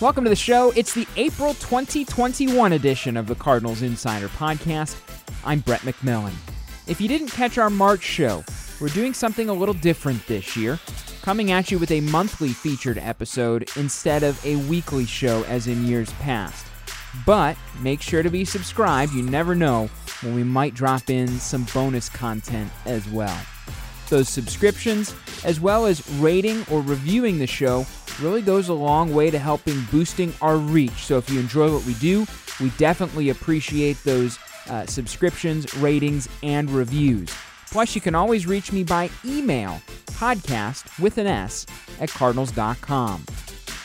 Welcome to the show. It's the April 2021 edition of the Cardinals Insider Podcast. I'm Brett McMillan. If you didn't catch our March show, we're doing something a little different this year, coming at you with a monthly featured episode instead of a weekly show as in years past. But make sure to be subscribed. You never know when we might drop in some bonus content as well. Those subscriptions, as well as rating or reviewing the show, really goes a long way to helping boosting our reach. So if you enjoy what we do, we definitely appreciate those uh, subscriptions, ratings, and reviews. Plus, you can always reach me by email, podcast with an S at cardinals.com.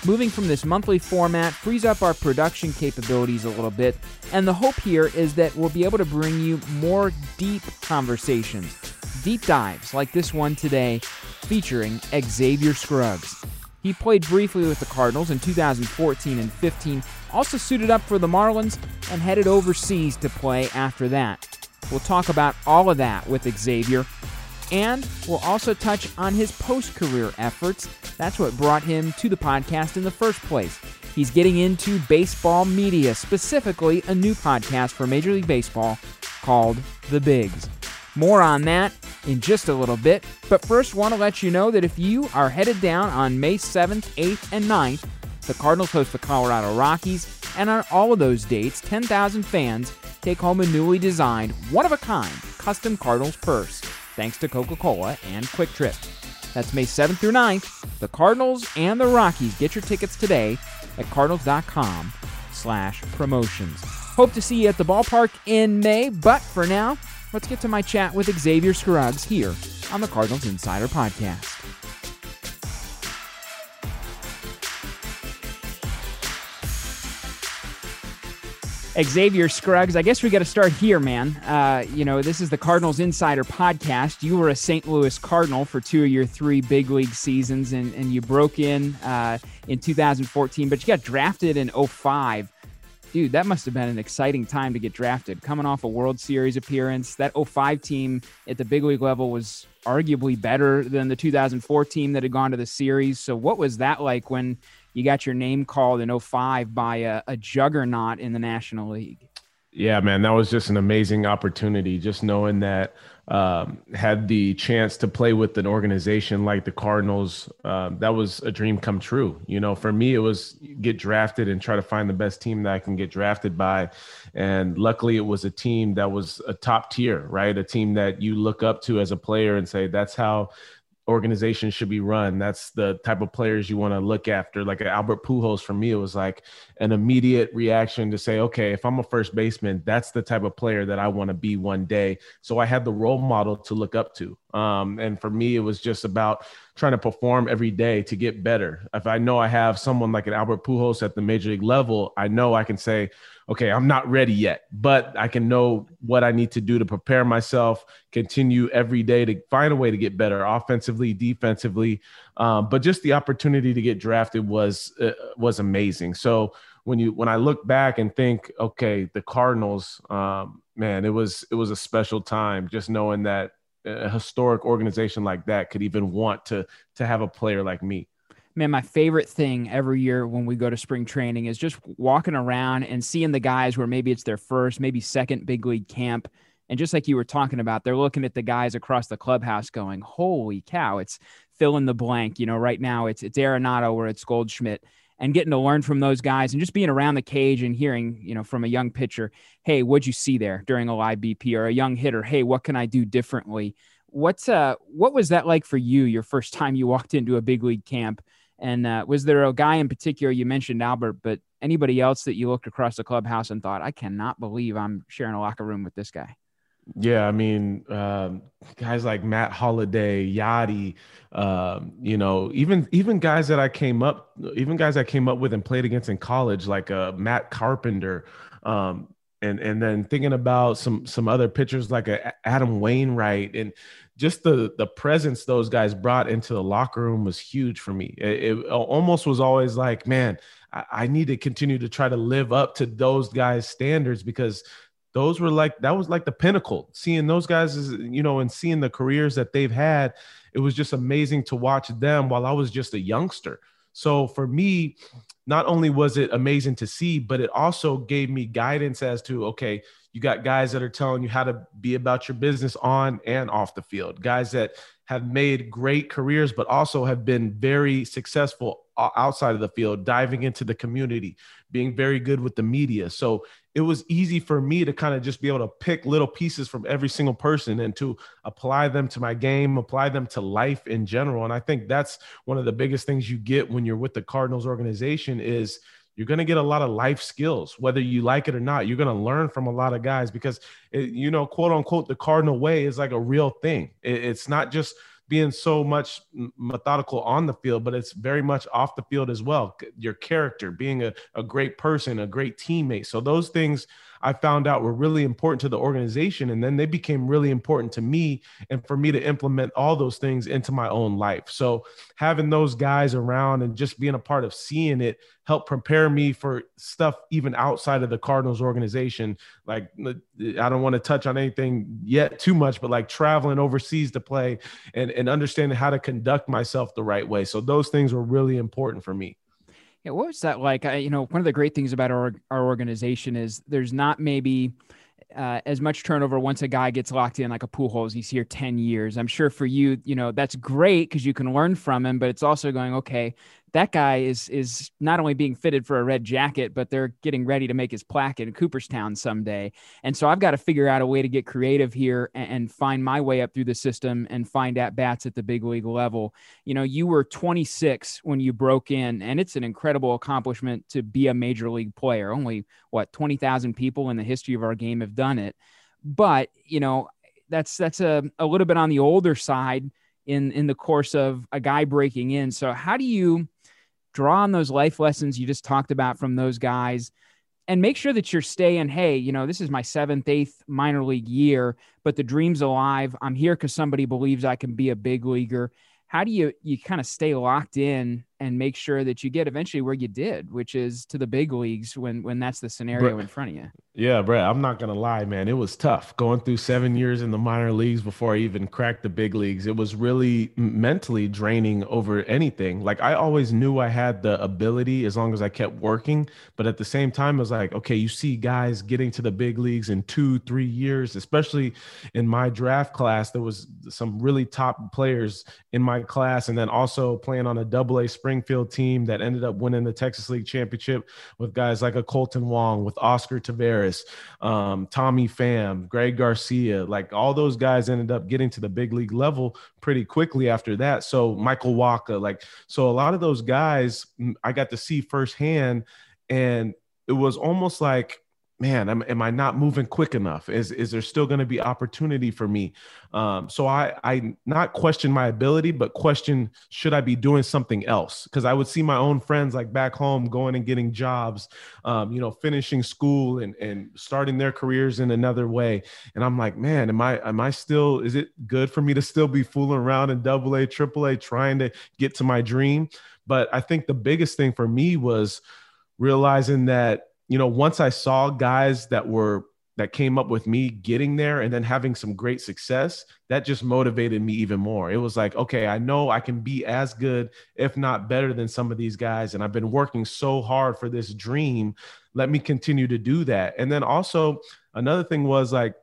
Moving from this monthly format frees up our production capabilities a little bit, and the hope here is that we'll be able to bring you more deep conversations, deep dives like this one today featuring Xavier Scruggs. He played briefly with the Cardinals in 2014 and 15, also suited up for the Marlins, and headed overseas to play after that. We'll talk about all of that with Xavier, and we'll also touch on his post career efforts. That's what brought him to the podcast in the first place. He's getting into baseball media, specifically a new podcast for Major League Baseball called The Bigs. More on that in just a little bit. But first, want to let you know that if you are headed down on May 7th, 8th, and 9th, the Cardinals host the Colorado Rockies, and on all of those dates, 10,000 fans take home a newly designed, one of a kind, custom Cardinals purse, thanks to Coca Cola and QuikTrip. That's May 7th through 9th. The Cardinals and the Rockies. Get your tickets today at cardinals.com slash promotions. Hope to see you at the ballpark in May, but for now, let's get to my chat with Xavier Scruggs here on the Cardinals Insider Podcast. Xavier Scruggs, I guess we got to start here, man. Uh, you know, this is the Cardinals Insider Podcast. You were a St. Louis Cardinal for two of your three big league seasons, and, and you broke in uh, in 2014, but you got drafted in 05 dude, that must have been an exciting time to get drafted. Coming off a World Series appearance, that 05 team at the big league level was arguably better than the 2004 team that had gone to the series. So, what was that like when you got your name called in 05 by a, a juggernaut in the National League? Yeah, man, that was just an amazing opportunity. Just knowing that um, had the chance to play with an organization like the Cardinals, um, that was a dream come true. You know, for me, it was get drafted and try to find the best team that I can get drafted by. And luckily, it was a team that was a top tier, right? A team that you look up to as a player and say, that's how organization should be run. That's the type of players you want to look after. Like Albert Pujols, for me, it was like an immediate reaction to say, okay, if I'm a first baseman, that's the type of player that I want to be one day. So I had the role model to look up to. Um, and for me, it was just about trying to perform every day to get better. If I know I have someone like an Albert Pujols at the major league level, I know I can say, okay, I'm not ready yet, but I can know what I need to do to prepare myself, continue every day to find a way to get better offensively, defensively. Um, but just the opportunity to get drafted was uh, was amazing. So when you when I look back and think, okay, the Cardinals, um, man, it was it was a special time just knowing that a historic organization like that could even want to to have a player like me man, my favorite thing every year when we go to spring training is just walking around and seeing the guys where maybe it's their first, maybe second big league camp. And just like you were talking about, they're looking at the guys across the clubhouse going, holy cow, it's fill in the blank. You know, right now it's it's Arenado or it's Goldschmidt and getting to learn from those guys and just being around the cage and hearing, you know, from a young pitcher, hey, what'd you see there during a live BP or a young hitter? Hey, what can I do differently? What's uh what was that like for you? Your first time you walked into a big league camp, and uh, was there a guy in particular? You mentioned Albert, but anybody else that you looked across the clubhouse and thought, I cannot believe I'm sharing a locker room with this guy? Yeah, I mean, um, guys like Matt Holliday, Yadi, um, you know, even even guys that I came up, even guys I came up with and played against in college, like uh, Matt Carpenter, um, and and then thinking about some some other pitchers like a Adam Wainwright, and just the the presence those guys brought into the locker room was huge for me. It, it almost was always like, man, I, I need to continue to try to live up to those guys' standards because those were like that was like the pinnacle seeing those guys is you know and seeing the careers that they've had it was just amazing to watch them while i was just a youngster so for me not only was it amazing to see but it also gave me guidance as to okay you got guys that are telling you how to be about your business on and off the field. Guys that have made great careers but also have been very successful outside of the field diving into the community being very good with the media so it was easy for me to kind of just be able to pick little pieces from every single person and to apply them to my game, apply them to life in general. And I think that's one of the biggest things you get when you're with the Cardinals organization is you're going to get a lot of life skills whether you like it or not you're going to learn from a lot of guys because it, you know quote unquote the cardinal way is like a real thing it, it's not just being so much methodical on the field, but it's very much off the field as well. Your character, being a, a great person, a great teammate. So those things I found out were really important to the organization. And then they became really important to me and for me to implement all those things into my own life. So having those guys around and just being a part of seeing it helped prepare me for stuff even outside of the Cardinals organization. Like, I don't want to touch on anything yet too much, but like traveling overseas to play and, and understanding how to conduct myself the right way. So those things were really important for me. Yeah, what was that like? I, you know, one of the great things about our our organization is there's not maybe uh, as much turnover once a guy gets locked in like a pool Pujols. He's here 10 years. I'm sure for you, you know, that's great because you can learn from him, but it's also going, okay, that guy is is not only being fitted for a red jacket, but they're getting ready to make his plaque in Cooperstown someday. And so I've got to figure out a way to get creative here and, and find my way up through the system and find at bats at the big league level. You know, you were 26 when you broke in, and it's an incredible accomplishment to be a major league player. Only what 20,000 people in the history of our game have done it. But you know, that's that's a, a little bit on the older side in in the course of a guy breaking in. So how do you draw on those life lessons you just talked about from those guys and make sure that you're staying hey you know this is my seventh eighth minor league year but the dream's alive. I'm here because somebody believes i can be a big leaguer. How do you you kind of stay locked in and make sure that you get eventually where you did, which is to the big leagues when when that's the scenario Brett, in front of you. Yeah, Brett, I'm not gonna lie, man. It was tough going through seven years in the minor leagues before I even cracked the big leagues. It was really mentally draining over anything. Like I always knew I had the ability as long as I kept working, but at the same time, it was like, okay, you see guys getting to the big leagues in two, three years, especially in my draft class. There was some really top players in my class, and then also playing on a double A Springfield team that ended up winning the Texas League Championship with guys like a Kolten Wong, with Oscar Taveras, um, Tommy Pham, Greg Garcia. Like all those guys ended up getting to the big league level pretty quickly after that. So Michael Wacha, like, so a lot of those guys I got to see firsthand. And it was almost like man, am, am I not moving quick enough? Is is there still going to be opportunity for me? Um, so I I not question my ability, but question should I be doing something else? Because I would see my own friends like back home going and getting jobs, um, you know, finishing school and and starting their careers in another way. And I'm like, man, am I am I still? Is it good for me to still be fooling around in Double A, Triple A, trying to get to my dream? But I think the biggest thing for me was realizing that you know, once I saw guys that were that came up with me getting there and then having some great success, that just motivated me even more. It was like, okay, I know I can be as good, if not better than some of these guys. And I've been working so hard for this dream. Let me continue to do that. And then also, another thing was like,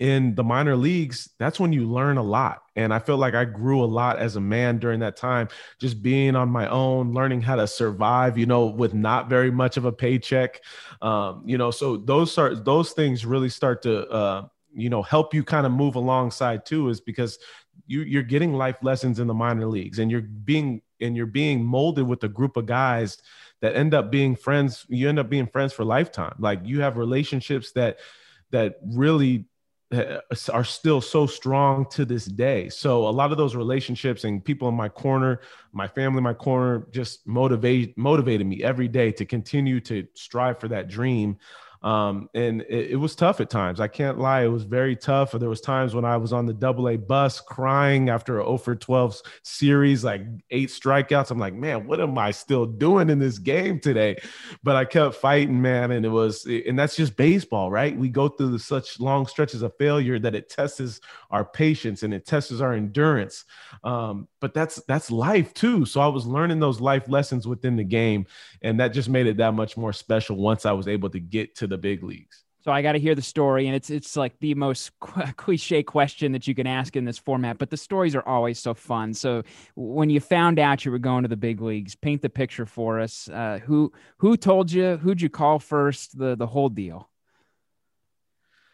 in the minor leagues, that's when you learn a lot. And I feel like I grew a lot as a man during that time, just being on my own, learning how to survive, you know, with not very much of a paycheck. Um, you know, so those start those things really start to uh, you know help you kind of move alongside too is because you, you're getting life lessons in the minor leagues and you're being and you're being molded with a group of guys that end up being friends you end up being friends for lifetime like you have relationships that that really Uh, are still so strong to this day. So a lot of those relationships and people in my corner, my family my corner just motivate motivated me every day to continue to strive for that dream um, and it, it, was tough at times. I can't lie. It was very tough. There was times when I was on the double A bus crying after a 0 for 12 series, like eight strikeouts. I'm like, man, what am I still doing in this game today? But I kept fighting, man. And it was, and that's just baseball, right? We go through such long stretches of failure that it tests our patience and it tests our endurance. Um, but that's, that's life too. So I was learning those life lessons within the game. And that just made it that much more special once I was able to get to the the big leagues. So I got to hear the story, and it's it's like the most cliche question that you can ask in this format. But the stories are always so fun. So when you found out you were going to the big leagues, paint the picture for us. Uh, who who told you? Who'd you call first? The the whole deal.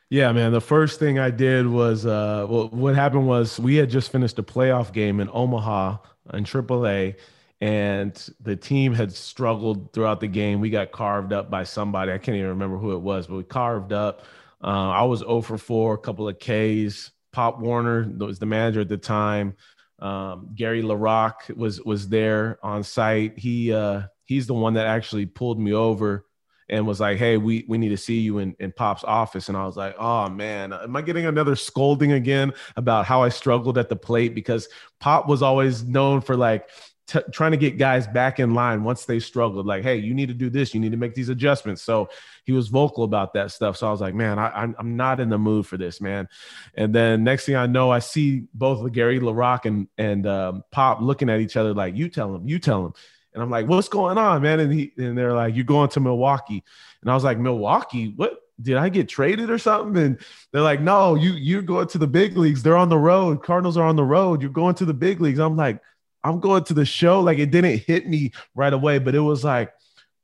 Yeah, man. The first thing I did was, uh, well, what happened was we had just finished a playoff game in Omaha in AAA and the team had struggled throughout the game. We got carved up by somebody. I can't even remember who it was, but we carved up. Uh, I was 0 for 4, a couple of Ks. Pop Warner was the manager at the time. Um, Gary LaRocque was was there on site. He uh, he's the one that actually pulled me over and was like, "Hey, we we need to see you in, in Pop's office." And I was like, "Oh man, am I getting another scolding again about how I struggled at the plate?" Because Pop was always known for like t- trying to get guys back in line once they struggled. Like, hey, you need to do this. You need to make these adjustments. So he was vocal about that stuff. So I was like, man, I, am I'm not in the mood for this, man. And then next thing I know, I see both Gary LaRocque and and um, Pop looking at each other like, you tell him, you tell him. And I'm like, what's going on, man? And he and they're like, you're going to Milwaukee. And I was like, Milwaukee? What? Did I get traded or something? And they're like, no, you you're going to the big leagues. They're on the road. Cardinals are on the road. You're going to the big leagues. I'm like, I'm going to the show. Like it didn't hit me right away, but it was like,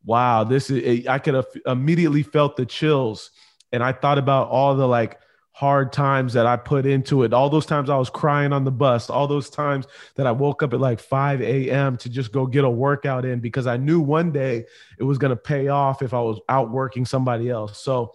wow, this is, I could have immediately felt the chills. And I thought about all the like hard times that I put into it. All those times I was crying on the bus, all those times that I woke up at like 5 a.m. to just go get a workout in because I knew one day it was going to pay off if I was out working somebody else. So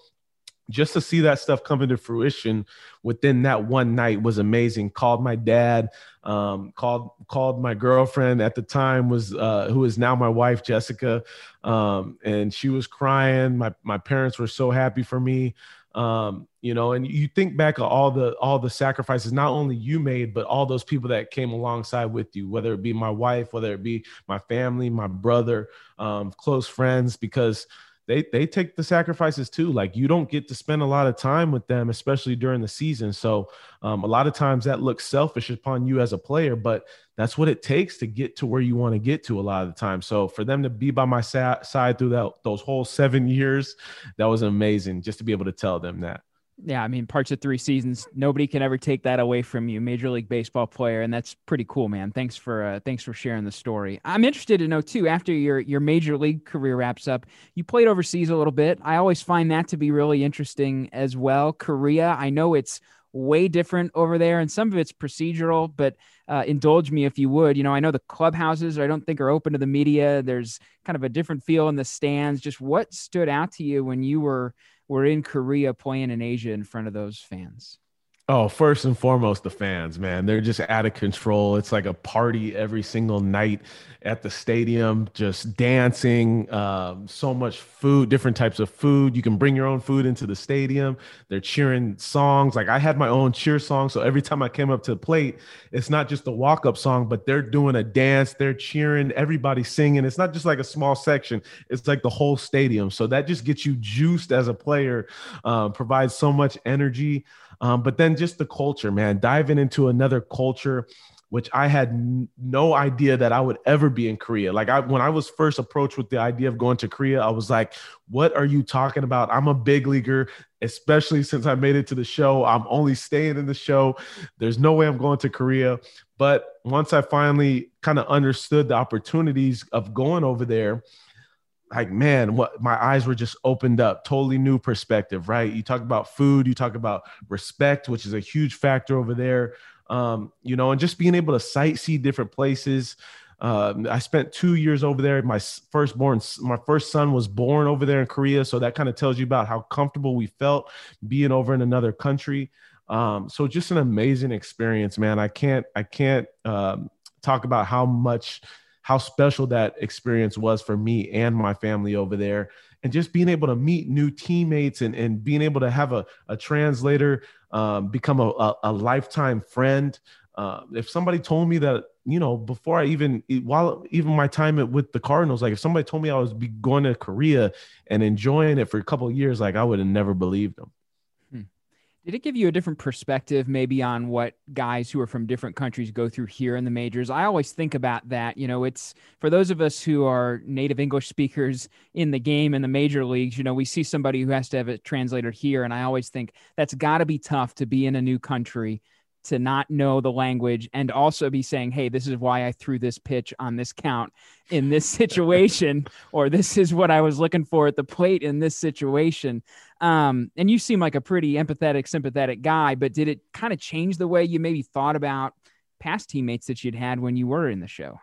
just to see that stuff come into fruition within that one night was amazing. Called my dad, um, called called my girlfriend at the time was uh, who is now my wife Jessica, um, and she was crying. My my parents were so happy for me, um, you know. And you think back of all the all the sacrifices not only you made, but all those people that came alongside with you, whether it be my wife, whether it be my family, my brother, um, close friends, because they they take the sacrifices too. Like you don't get to spend a lot of time with them, especially during the season. So um, a lot of times that looks selfish upon you as a player, but that's what it takes to get to where you want to get to a lot of the time. So for them to be by my sa- side through that those whole seven years, that was amazing. Just to be able to tell them that yeah, I mean, parts of three seasons, nobody can ever take that away from you, Major League Baseball player, and that's pretty cool, man. Thanks for uh, thanks for sharing the story. I'm interested to know too. After your your Major League career wraps up, you played overseas a little bit. I always find that to be really interesting as well. Korea, I know it's way different over there, and some of it's procedural, but uh, indulge me if you would. You know, I know the clubhouses I don't think are open to the media. There's kind of a different feel in the stands. Just what stood out to you when you were we're in Korea playing in Asia in front of those fans? Oh, first and foremost, the fans, man. They're just out of control. It's like a party every single night at the stadium, just dancing, um, so much food, different types of food. You can bring your own food into the stadium. They're cheering songs. Like I had my own cheer song. So every time I came up to the plate, it's not just a walk up song, but they're doing a dance. They're cheering, everybody singing. It's not just like a small section, it's like the whole stadium. So that just gets you juiced as a player, uh, provides so much energy. Um, but then just the culture, man, diving into another culture, which I had n- no idea that I would ever be in Korea. Like I, when I was first approached with the idea of going to Korea, I was like, "What are you talking about? I'm a big leaguer, especially since I made it to the show. I'm only staying in the show. There's no way I'm going to Korea." But once I finally kind of understood the opportunities of going over there, like man what my eyes were just opened up totally new perspective right you talk about food you talk about respect which is a huge factor over there um, you know and just being able to sightsee different places um, I spent two years over there. My firstborn, my first son was born over there in Korea. So that kind of tells you about how comfortable we felt being over in another country. Um, so just an amazing experience, man. I can't, I can't um, talk about how much how special that experience was for me and my family over there. And just being able to meet new teammates and, and being able to have a, a translator um, become a, a, a, lifetime friend. Uh, if somebody told me that you know before i even while even my time with the cardinals like if somebody told me i was be going to korea and enjoying it for a couple years like i would have never believed them did it give you a different perspective, maybe, on what guys who are from different countries go through here in the majors? I always think about that. You know, it's for those of us who are native English speakers in the game in the major leagues, you know, we see somebody who has to have it translated here. And I always think that's got to be tough to be in a new country to not know the language and also be saying, hey, this is why I threw this pitch on this count in this situation, or this is what I was looking for at the plate in this situation. Um, and you seem like a pretty empathetic, sympathetic guy, but did it kind of change the way you maybe thought about past teammates that you'd had when you were in the show?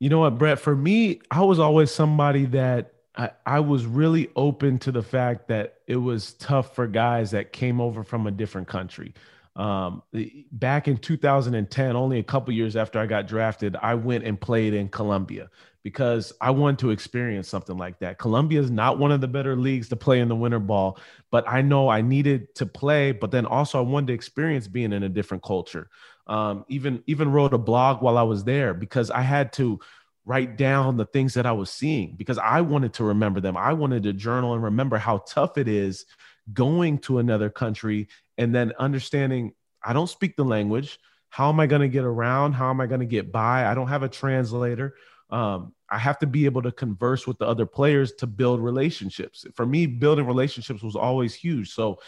You know what, Brett? For me, I was always somebody that I, I was really open to the fact that it was tough for guys that came over from a different country. Um, back in 2010, only a couple years after I got drafted, I went and played in Colombia because I wanted to experience something like that. Colombia is not one of the better leagues to play in the winter ball, but I know I needed to play, but then also I wanted to experience being in a different culture. Um, even even wrote a blog while I was there because I had to write down the things that I was seeing because I wanted to remember them. I wanted to journal and remember how tough it is going to another country and then understanding I don't speak the language. How am I going to get around? How am I going to get by? I don't have a translator. Um, I have to be able to converse with the other players to build relationships. For me, building relationships was always huge. So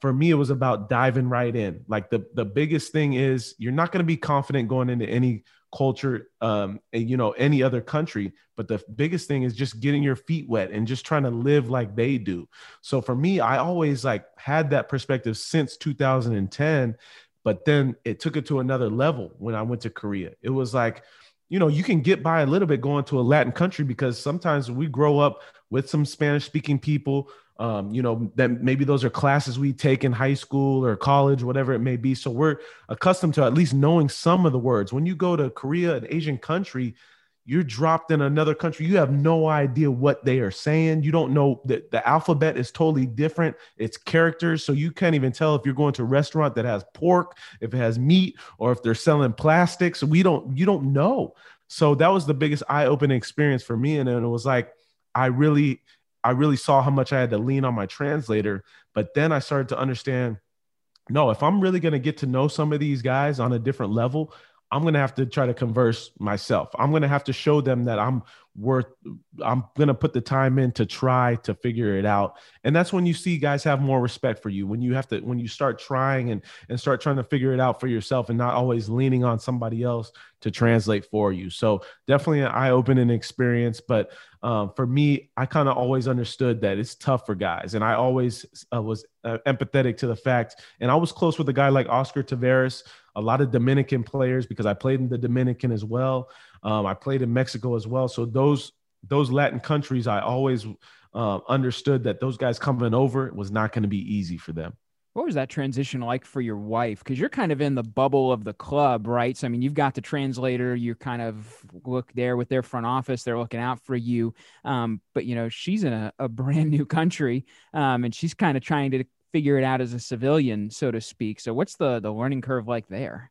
for me, it was about diving right in. Like the the biggest thing is you're not going to be confident going into any culture, um, and, you know, any other country. But the biggest thing is just getting your feet wet and just trying to live like they do. So for me, I always like had that perspective since 2010, but then it took it to another level when I went to Korea. It was like, you know, you can get by a little bit going to a Latin country because sometimes we grow up with some Spanish speaking people um, you know, that maybe those are classes we take in high school or college, whatever it may be. So we're accustomed to at least knowing some of the words. When you go to Korea, an Asian country, you're dropped in another country. You have no idea what they are saying. You don't know that the alphabet is totally different. It's characters. So you can't even tell if you're going to a restaurant that has pork, if it has meat, or if they're selling plastics. We don't, you don't know. So that was the biggest eye-opening experience for me. And it was like, I really I really saw how much I had to lean on my translator. But then I started to understand no, if I'm really going to get to know some of these guys on a different level, I'm going to have to try to converse myself. I'm going to have to show them that I'm worth, I'm going to put the time in to try to figure it out. And that's when you see guys have more respect for you. When you have to, when you start trying and, and start trying to figure it out for yourself and not always leaning on somebody else to translate for you. So definitely an eye opening experience. But um, for me, I kind of always understood that it's tough for guys, and I always uh, was uh, empathetic to the fact. And I was close with a guy like Oscar Taveras, a lot of Dominican players because I played in the Dominican as well. Um, I played in Mexico as well. So those those Latin countries, I always uh, understood that those guys coming over was not going to be easy for them. What was that transition like for your wife? Because you're kind of in the bubble of the club, right? So, I mean, you've got the translator, you kind of look there with their front office, they're looking out for you. Um, but, you know, she's in a, a brand new country um, and she's kind of trying to figure it out as a civilian, so to speak. So, what's the, the learning curve like there?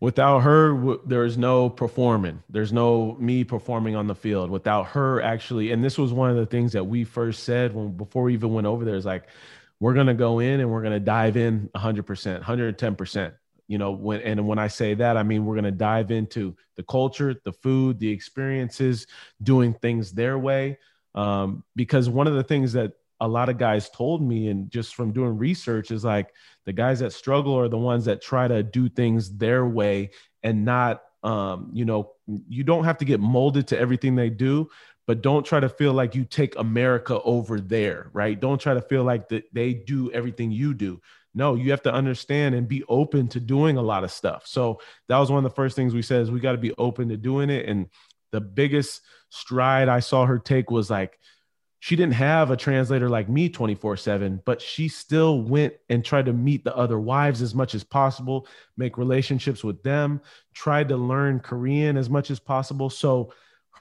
Without her, there's no performing. There's no me performing on the field. Without her, actually, and this was one of the things that we first said when before we even went over there is like, we're to go in and we're to dive in 100%, 110%. You know, when and when I say that, I mean we're going to dive into the culture, the food, the experiences, doing things their way. Um, because one of the things that a lot of guys told me, and just from doing research, is like the guys that struggle are the ones that try to do things their way and not Um, you know, you don't have to get molded to everything they do, but don't try to feel like you take America over there, right? Don't try to feel like that they do everything you do. No, you have to understand and be open to doing a lot of stuff. So that was one of the first things we said is we got to be open to doing it. And the biggest stride I saw her take was like she didn't have a translator like me 24 7, but she still went and tried to meet the other wives as much as possible, make relationships with them, tried to learn Korean as much as possible. So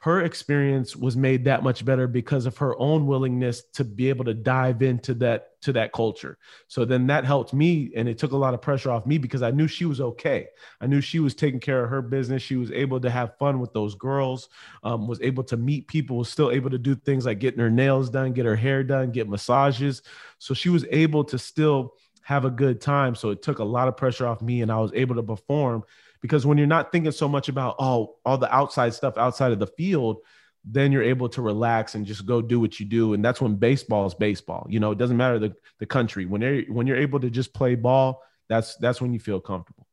her experience was made that much better because of her own willingness to be able to dive into that to that culture. So then that helped me and it took a lot of pressure off me because i knew she was okay. I knew she was taking care of her business. She was able to have fun with those girls um, was able to meet people was still able to do things like getting her nails done get her hair done get massages. So she was able to still have a good time. So it took a lot of pressure off me and i was able to perform because when you're not thinking so much about oh all the outside stuff outside of the field then you're able to relax and just go do what you do. And that's when baseball is baseball. You know it doesn't matter the, the country. When when you're able to just play ball that's that's when you feel comfortable.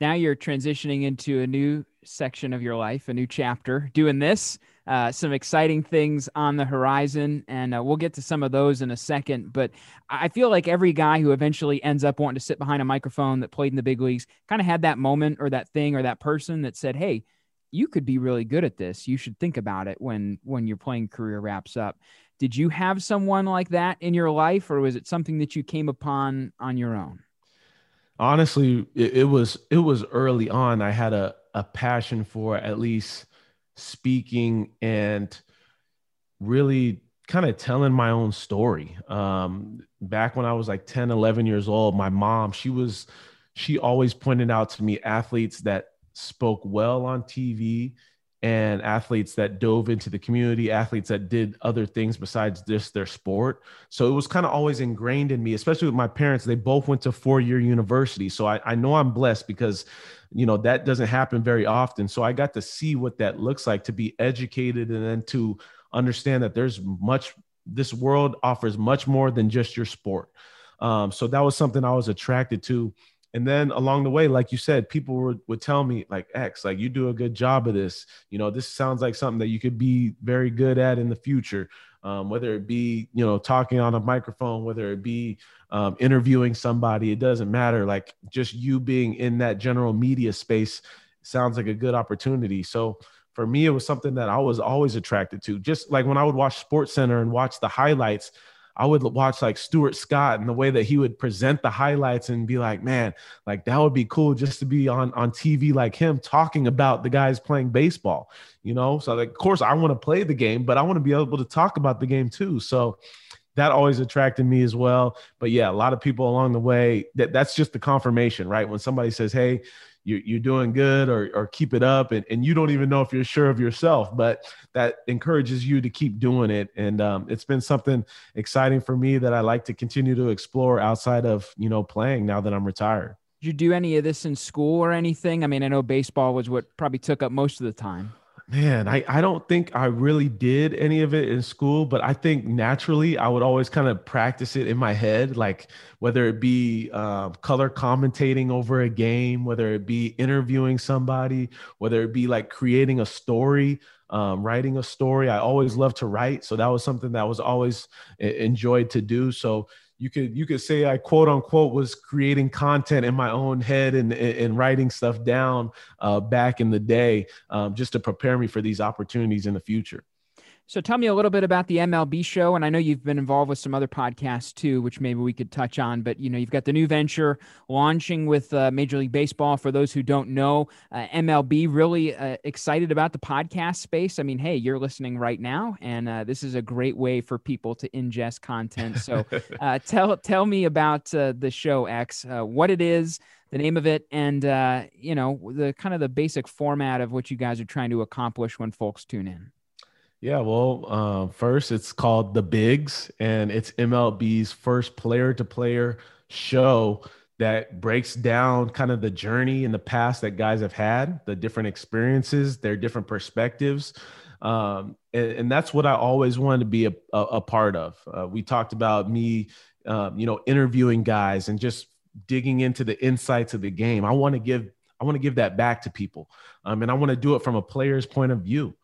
Now you're transitioning into a new section of your life a new chapter doing this uh, some exciting things on the horizon, and uh, we'll get to some of those in a second. But I feel like every guy who eventually ends up wanting to sit behind a microphone that played in the big leagues kind of had that moment or that thing or that person that said, "Hey, you could be really good at this. You should think about it when when your playing career wraps up." Did you have someone like that in your life, or was it something that you came upon on your own? Honestly, it, it was it was early on. I had a a passion for at least speaking and really kind of telling my own story. Um, back when I was like 10, 11 years old, my mom, she was, she always pointed out to me athletes that spoke well on TV and athletes that dove into the community, athletes that did other things besides just their sport. So it was kind of always ingrained in me, especially with my parents. They both went to four year university. So I, I know I'm blessed because you know that doesn't happen very often so i got to see what that looks like to be educated and then to understand that there's much this world offers much more than just your sport um, so that was something i was attracted to and then along the way like you said people would, would tell me like x like you do a good job of this. You know this sounds like something that you could be very good at in the future. Um, whether it be you know talking on a microphone whether it be um, interviewing somebody it doesn't matter. Like just you being in that general media space sounds like a good opportunity. So for me it was something that i was always attracted to. Just like when i would watch sports center and watch the highlights I would watch like Stuart Scott and the way that he would present the highlights and be like, man, like that would be cool just to be on on TV like him talking about the guys playing baseball, you know? So like, of course I want to play the game, but I want to be able to talk about the game too. So that always attracted me as well. But yeah, a lot of people along the way that that's just the confirmation, right? When somebody says, Hey, you're, you're doing good or, or keep it up and, and you don't even know if you're sure of yourself but that encourages you to keep doing it. And um, it's been something exciting for me that i like to continue to explore outside of you know playing now that i'm retired. Did you do any of this in school or anything? I mean i know baseball was what probably took up most of the time Man, I, I don't think I really did any of it in school, but I think naturally I would always kind of practice it in my head, like whether it be uh, color commentating over a game, whether it be interviewing somebody, whether it be like creating a story, um, writing a story. I always loved to write. So that was something that was always enjoyed to do. So you could you could say I quote unquote was creating content in my own head and and writing stuff down uh, back in the day um, just to prepare me for these opportunities in the future. So tell me a little bit about the MLB show, and I know you've been involved with some other podcasts too, which maybe we could touch on. But you know, you've got the new venture launching with uh, Major League Baseball. For those who don't know, uh, MLB really uh, excited about the podcast space. I mean, hey, you're listening right now, and uh, this is a great way for people to ingest content. So uh, tell tell me about uh, the show X, what it is, the name of it, and you know the kind of the basic format of what you guys are trying to accomplish when folks tune in. Yeah, well, uh, first it's called The Bigs, and it's MLB's first player to player show that breaks down kind of the journey in the past that guys have had, the different experiences, their different perspectives. Um, and, and, that's what I always wanted to be a, a, a part of. Uh, we talked about me, um, you know, interviewing guys and just digging into the insights of the game. I want to give I want to give that back to people. Um, and I want to do it from a player's point of view.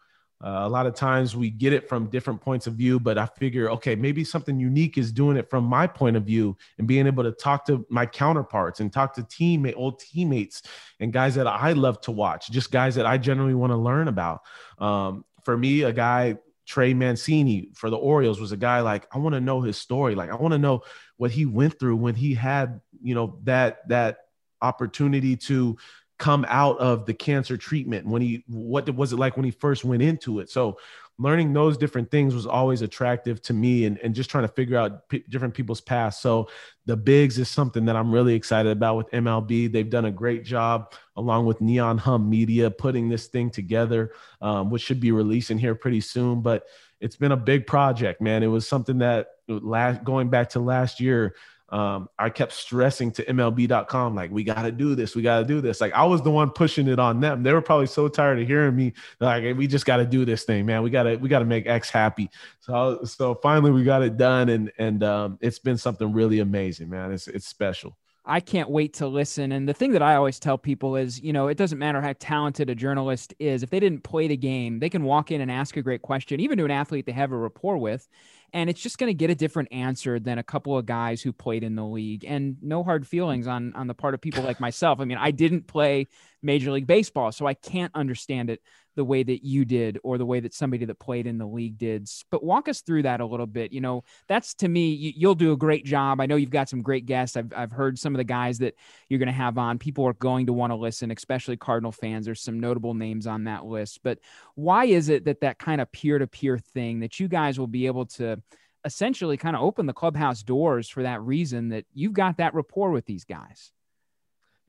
Uh, a lot of times we get it from different points of view, but I figure, okay, maybe something unique is doing it from my point of view and being able to talk to my counterparts and talk to teammate, old teammates and guys that I love to watch, just guys that I generally want to learn about. Um, for me, a guy, Trey Mancini for the Orioles was a guy like, I want to know his story. Like, I want to know what he went through when he had, you know, that, that opportunity to come out of the cancer treatment when he what was it like when he first went into it? So learning those different things was always attractive to me and, and just trying to figure out p- different people's past so the bigs is something that i'm really excited about with mlb they've done a great job along with neon hum media putting this thing together um, which should be releasing here pretty soon. But it's been a big project man. It was something that last going back to last year um, I kept stressing to MLB.com, like, we got to do this. We got to do this. Like, I was the one pushing it on them. They were probably so tired of hearing me, like, we just got to do this thing, man. We got to, we got to make X happy. So, so finally we got it done. And, and, um, it's been something really amazing, man. It's, it's special. I can't wait to listen. And the thing that I always tell people is, you know, it doesn't matter how talented a journalist is. If they didn't play the game, they can walk in and ask a great question, even to an athlete they have a rapport with and it's just going to get a different answer than a couple of guys who played in the league and no hard feelings on on the part of people like myself. I mean i didn't play major league baseball so i can't understand it the way that you did or the way that somebody that played in the league did. But walk us through that a little bit. You know, that's to me, you, will do a great job. I know you've got some great guests. I've, I've heard some of the guys that you're going to have on. People are going to want to listen, especially Cardinal fans. There's some notable names on that list. But why is it that that kind of peer to peer thing that you guys will be able to essentially kind of open the clubhouse doors for that reason that you've got that rapport with these guys?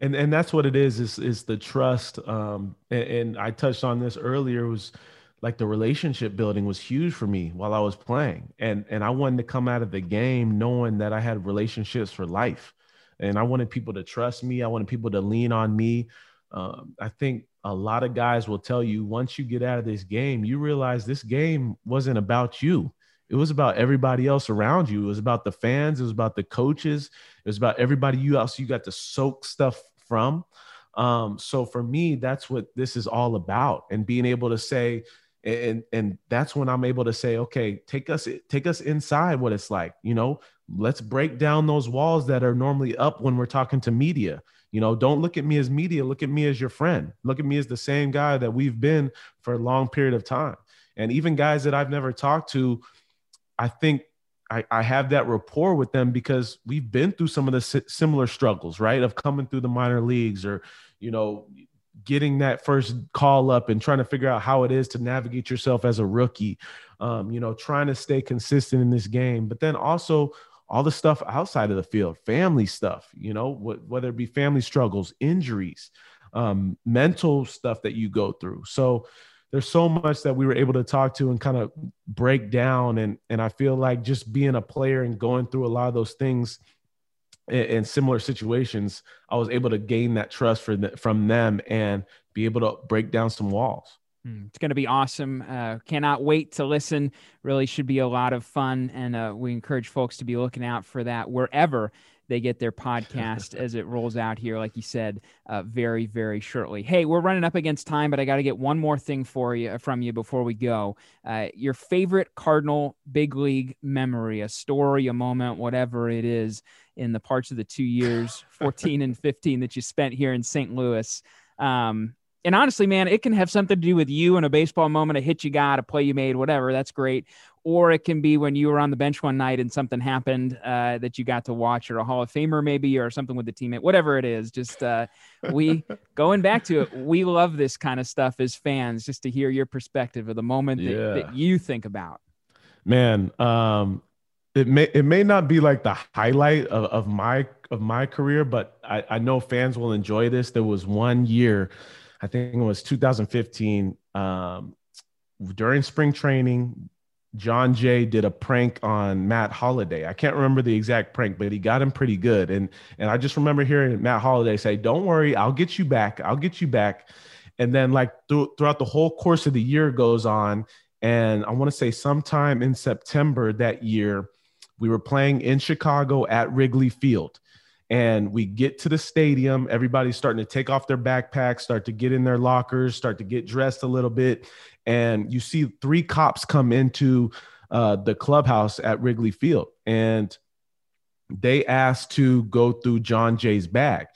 And and that's what it is is is the trust um and, and, i touched on this earlier was like the relationship building was huge for me while i was playing and and i wanted to come out of the game knowing that i had relationships for life and i wanted people to trust me i wanted people to lean on me um, i think a lot of guys will tell you once you get out of this game you realize this game wasn't about you it was about everybody else around you. It was about the fans. It was about the coaches. It was about everybody you else you got to soak stuff from. Um, so for me, that's what this is all about, and being able to say, and and that's when I'm able to say, okay, take us take us inside what it's like. You know, let's break down those walls that are normally up when we're talking to media. You know, don't look at me as media. Look at me as your friend. Look at me as the same guy that we've been for a long period of time. And even guys that I've never talked to, I think I, I have that rapport with them because we've been through some of the similar struggles, right? Of coming through the minor leagues or, you know, getting that first call up and trying to figure out how it is to navigate yourself as a rookie, um, you know, trying to stay consistent in this game, but then also all the stuff outside of the field, family stuff, you know, wh- whether it be family struggles, injuries, um, mental stuff that you go through. So, there's so much that we were able to talk to and kind of break down and and I feel like just being a player and going through a lot of those things in, in similar situations I was able to gain that trust the, from them and be able to break down some walls. Hmm, it's going to be awesome. Uh, cannot wait to listen. Really should be a lot of fun. And uh, we encourage folks to be looking out for that wherever they get their podcast as it rolls out here, like you said, uh, very, very shortly. Hey, we're running up against time, but I got to get one more thing for you from you before we go. Uh, your favorite Cardinal big league memory, a story, a moment, whatever it is, in the parts of the two years, 14 and 15, that you spent here in St. Louis. Um, and honestly, man, it can have something to do with you and a baseball moment, a hit you got, a play you made, whatever. That's great or it can be when you were on the bench one night and something happened uh, that you got to watch, or a Hall of Famer maybe, or something with the teammate, whatever it is. Just uh, we going back to it, we love this kind of stuff as fans, just to hear your perspective of the moment yeah. that, that, you think about. Man, um, it may it may not be like the highlight of, of my of my career, but I, I know fans will enjoy this. There was one year, I think it was 2015. Um, during spring training, Jon Jay did a prank on Matt Holliday. I can't remember the exact prank, but he got him pretty good. And and I just remember hearing Matt Holliday say, "Don't worry, I'll get you back. I'll get you back." And then like th- throughout the whole course of the year goes on, and I want to say sometime in September that year, we were playing in Chicago at Wrigley Field. And we get to the stadium. Everybody's starting to take off their backpacks, start to get in their lockers, start to get dressed a little bit. And you see three cops come into uh, the clubhouse at Wrigley Field. And they asked to go through Jon Jay's bag.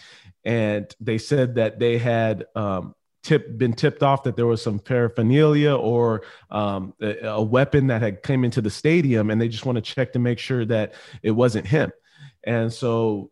And they said that they had um, tip, been tipped off that there was some paraphernalia or um, a, a, weapon that had came into the stadium, and they just want to check to make sure that it wasn't him. And so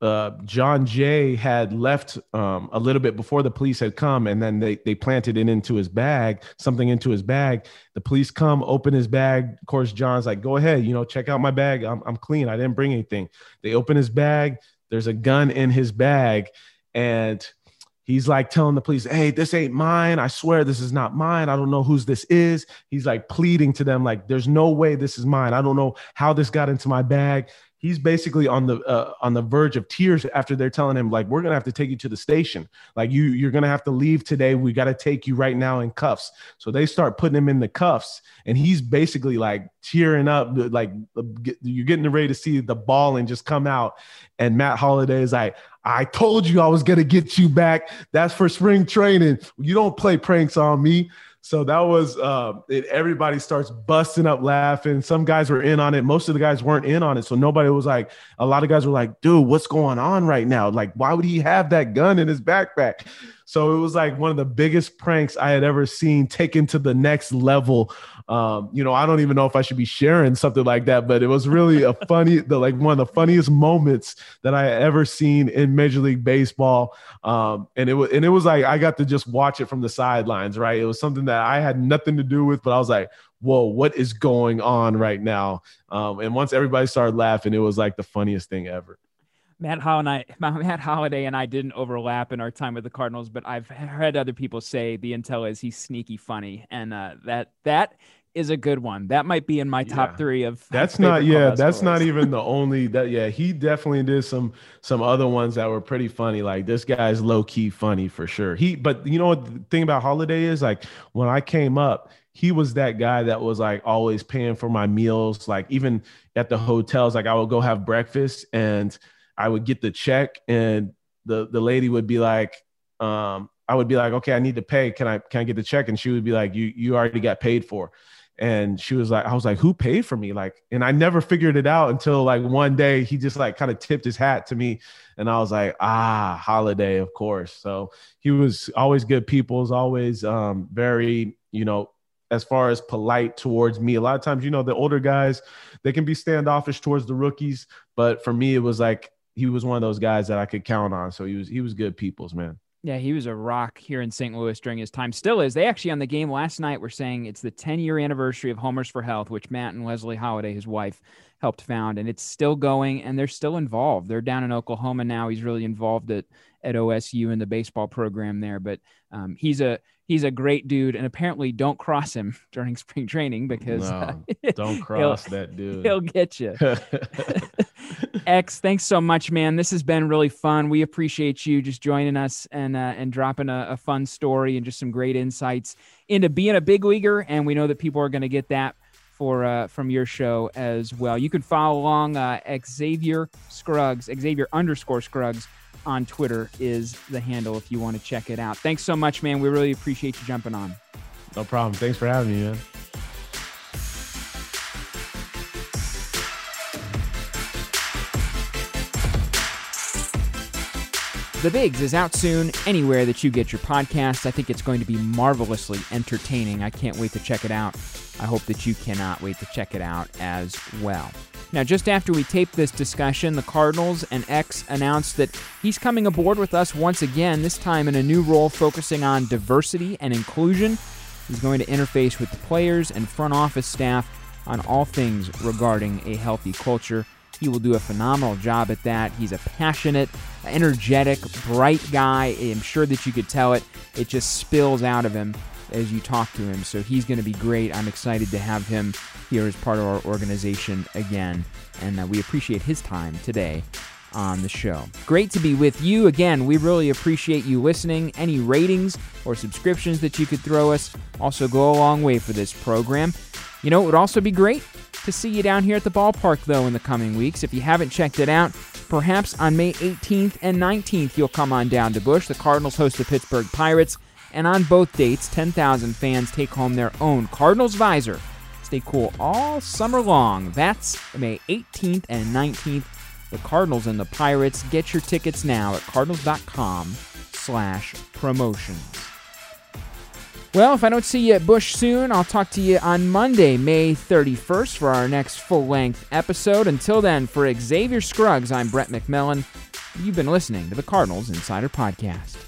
uh, Jon Jay had left um, a little bit before the police had come, and then they they planted it into his bag, something into his bag. The police come, open his bag. Of course, Jon's like, "Go ahead, you know, check out my bag. I'm I'm clean. I didn't bring anything." They open his bag. There's a gun in his bag, and he's like telling the police, "Hey, this ain't mine. I swear this is not mine. I don't know whose this is." He's like pleading to them, like, "There's no way this is mine. I don't know how this got into my bag." He's basically on the uh, on the verge of tears after they're telling him like we're gonna have to take you to the station like you you're gonna have to leave today we got to take you right now in cuffs so they start putting him in the cuffs and he's basically like tearing up like you're getting ready to see the ball and just come out and matt holliday is like I told you I was gonna get you back. That's for spring training. You don't play pranks on me. So that was uh, it, everybody starts busting up laughing. Some guys were in on it. Most of the guys weren't in on it. So nobody was like, a lot of guys were like, dude, what's going on right now? Like, why would he have that gun in his backpack? So it was like one of the biggest pranks I had ever seen taken to the next level. Um, you know, I don't even know if I should be sharing something like that, but it was really a funny, the like one of the funniest moments that I ever seen in Major League Baseball. Um, and it was and it was like I got to just watch it from the sidelines, right? It was something that I had nothing to do with, but I was like, whoa, what is going on right now? Um, and once everybody started laughing, it was like the funniest thing ever. Matt Holliday, Matt Holliday and I didn't overlap in our time with the Cardinals, but I've heard other people say the intel is he's sneaky funny, and uh, that that is a good one. That might be in my top yeah. three of. That's not yeah. That's not even the only that yeah. He definitely did some some other ones that were pretty funny. Like this guy's low key funny for sure. He but you know what the thing about Holliday is like when I came up, he was that guy that was like always paying for my meals. Like even at the hotels, like I would go have breakfast and I would get the check and the the lady would be like, um, I would be like, okay, I need to pay. Can I can I get the check? And she would be like, you you already got paid for. And she was like, I was like, who paid for me? Like, and I never figured it out until like one day he just like kind of tipped his hat to me. And I was like, ah, Holliday of course. So he was always good people, is always um, very, you know, as far as polite towards me. A lot of times, you know, the older guys, they can be standoffish towards the rookies. But for me, it was like he was one of those guys that I could count on. So he was he was good people's man. Yeah, he was a rock here in St. Louis during his time. Still is. They actually on the game last night were saying it's the 10 year anniversary of Homers for Health, which Matt and Leslie Holliday, his wife, helped found, and it's still going, and they're still involved. They're down in Oklahoma now. He's really involved at at OSU in the baseball program there, but um, he's a he's a great dude, and apparently don't cross him during spring training because no, don't cross that dude. He'll get you. X, thanks so much, man. This has been really fun. We appreciate you just joining us and uh, and dropping a, a fun story and just some great insights into being a big leaguer. And we know that people are going to get that for uh, from your show as well. You can follow along uh, Xavier Scruggs, Xavier underscore Scruggs on Twitter is the handle if you want to check it out. Thanks so much, man. We really appreciate you jumping on. No problem. Thanks for having me, man. The Bigs is out soon anywhere that you get your podcasts. I think it's going to be marvelously entertaining. I can't wait to check it out. I hope that you cannot wait to check it out as well. Now, just after we taped this discussion, the Cardinals and X announced that he's coming aboard with us once again, this time in a new role focusing on diversity and inclusion. He's going to interface with the players and front office staff on all things regarding a healthy culture. He will do a phenomenal job at that. He's a passionate, energetic, bright guy. I'm sure that you could tell it. It just spills out of him as you talk to him. So he's going to be great. I'm excited to have him here as part of our organization again. And uh, we appreciate his time today on the show. Great to be with you again. We really appreciate you listening. Any ratings or subscriptions that you could throw us also go a long way for this program. You know, it would also be great to see you down here at the ballpark, though, in the coming weeks. If you haven't checked it out, Perhaps on May 18th and 19th, you'll come on down to Busch. The Cardinals host the Pittsburgh Pirates, and on both dates, 10,000 fans take home their own Cardinals visor. Stay cool all summer long. That's May 18th and 19th. The Cardinals and the Pirates. Get your tickets now at cardinals.com slash promotions. Well, if I don't see you at Busch soon, I'll talk to you on Monday, May 31st, for our next full length episode. Until then, for Xavier Scruggs, I'm Brett McMillan. You've been listening to the Cardinals Insider Podcast.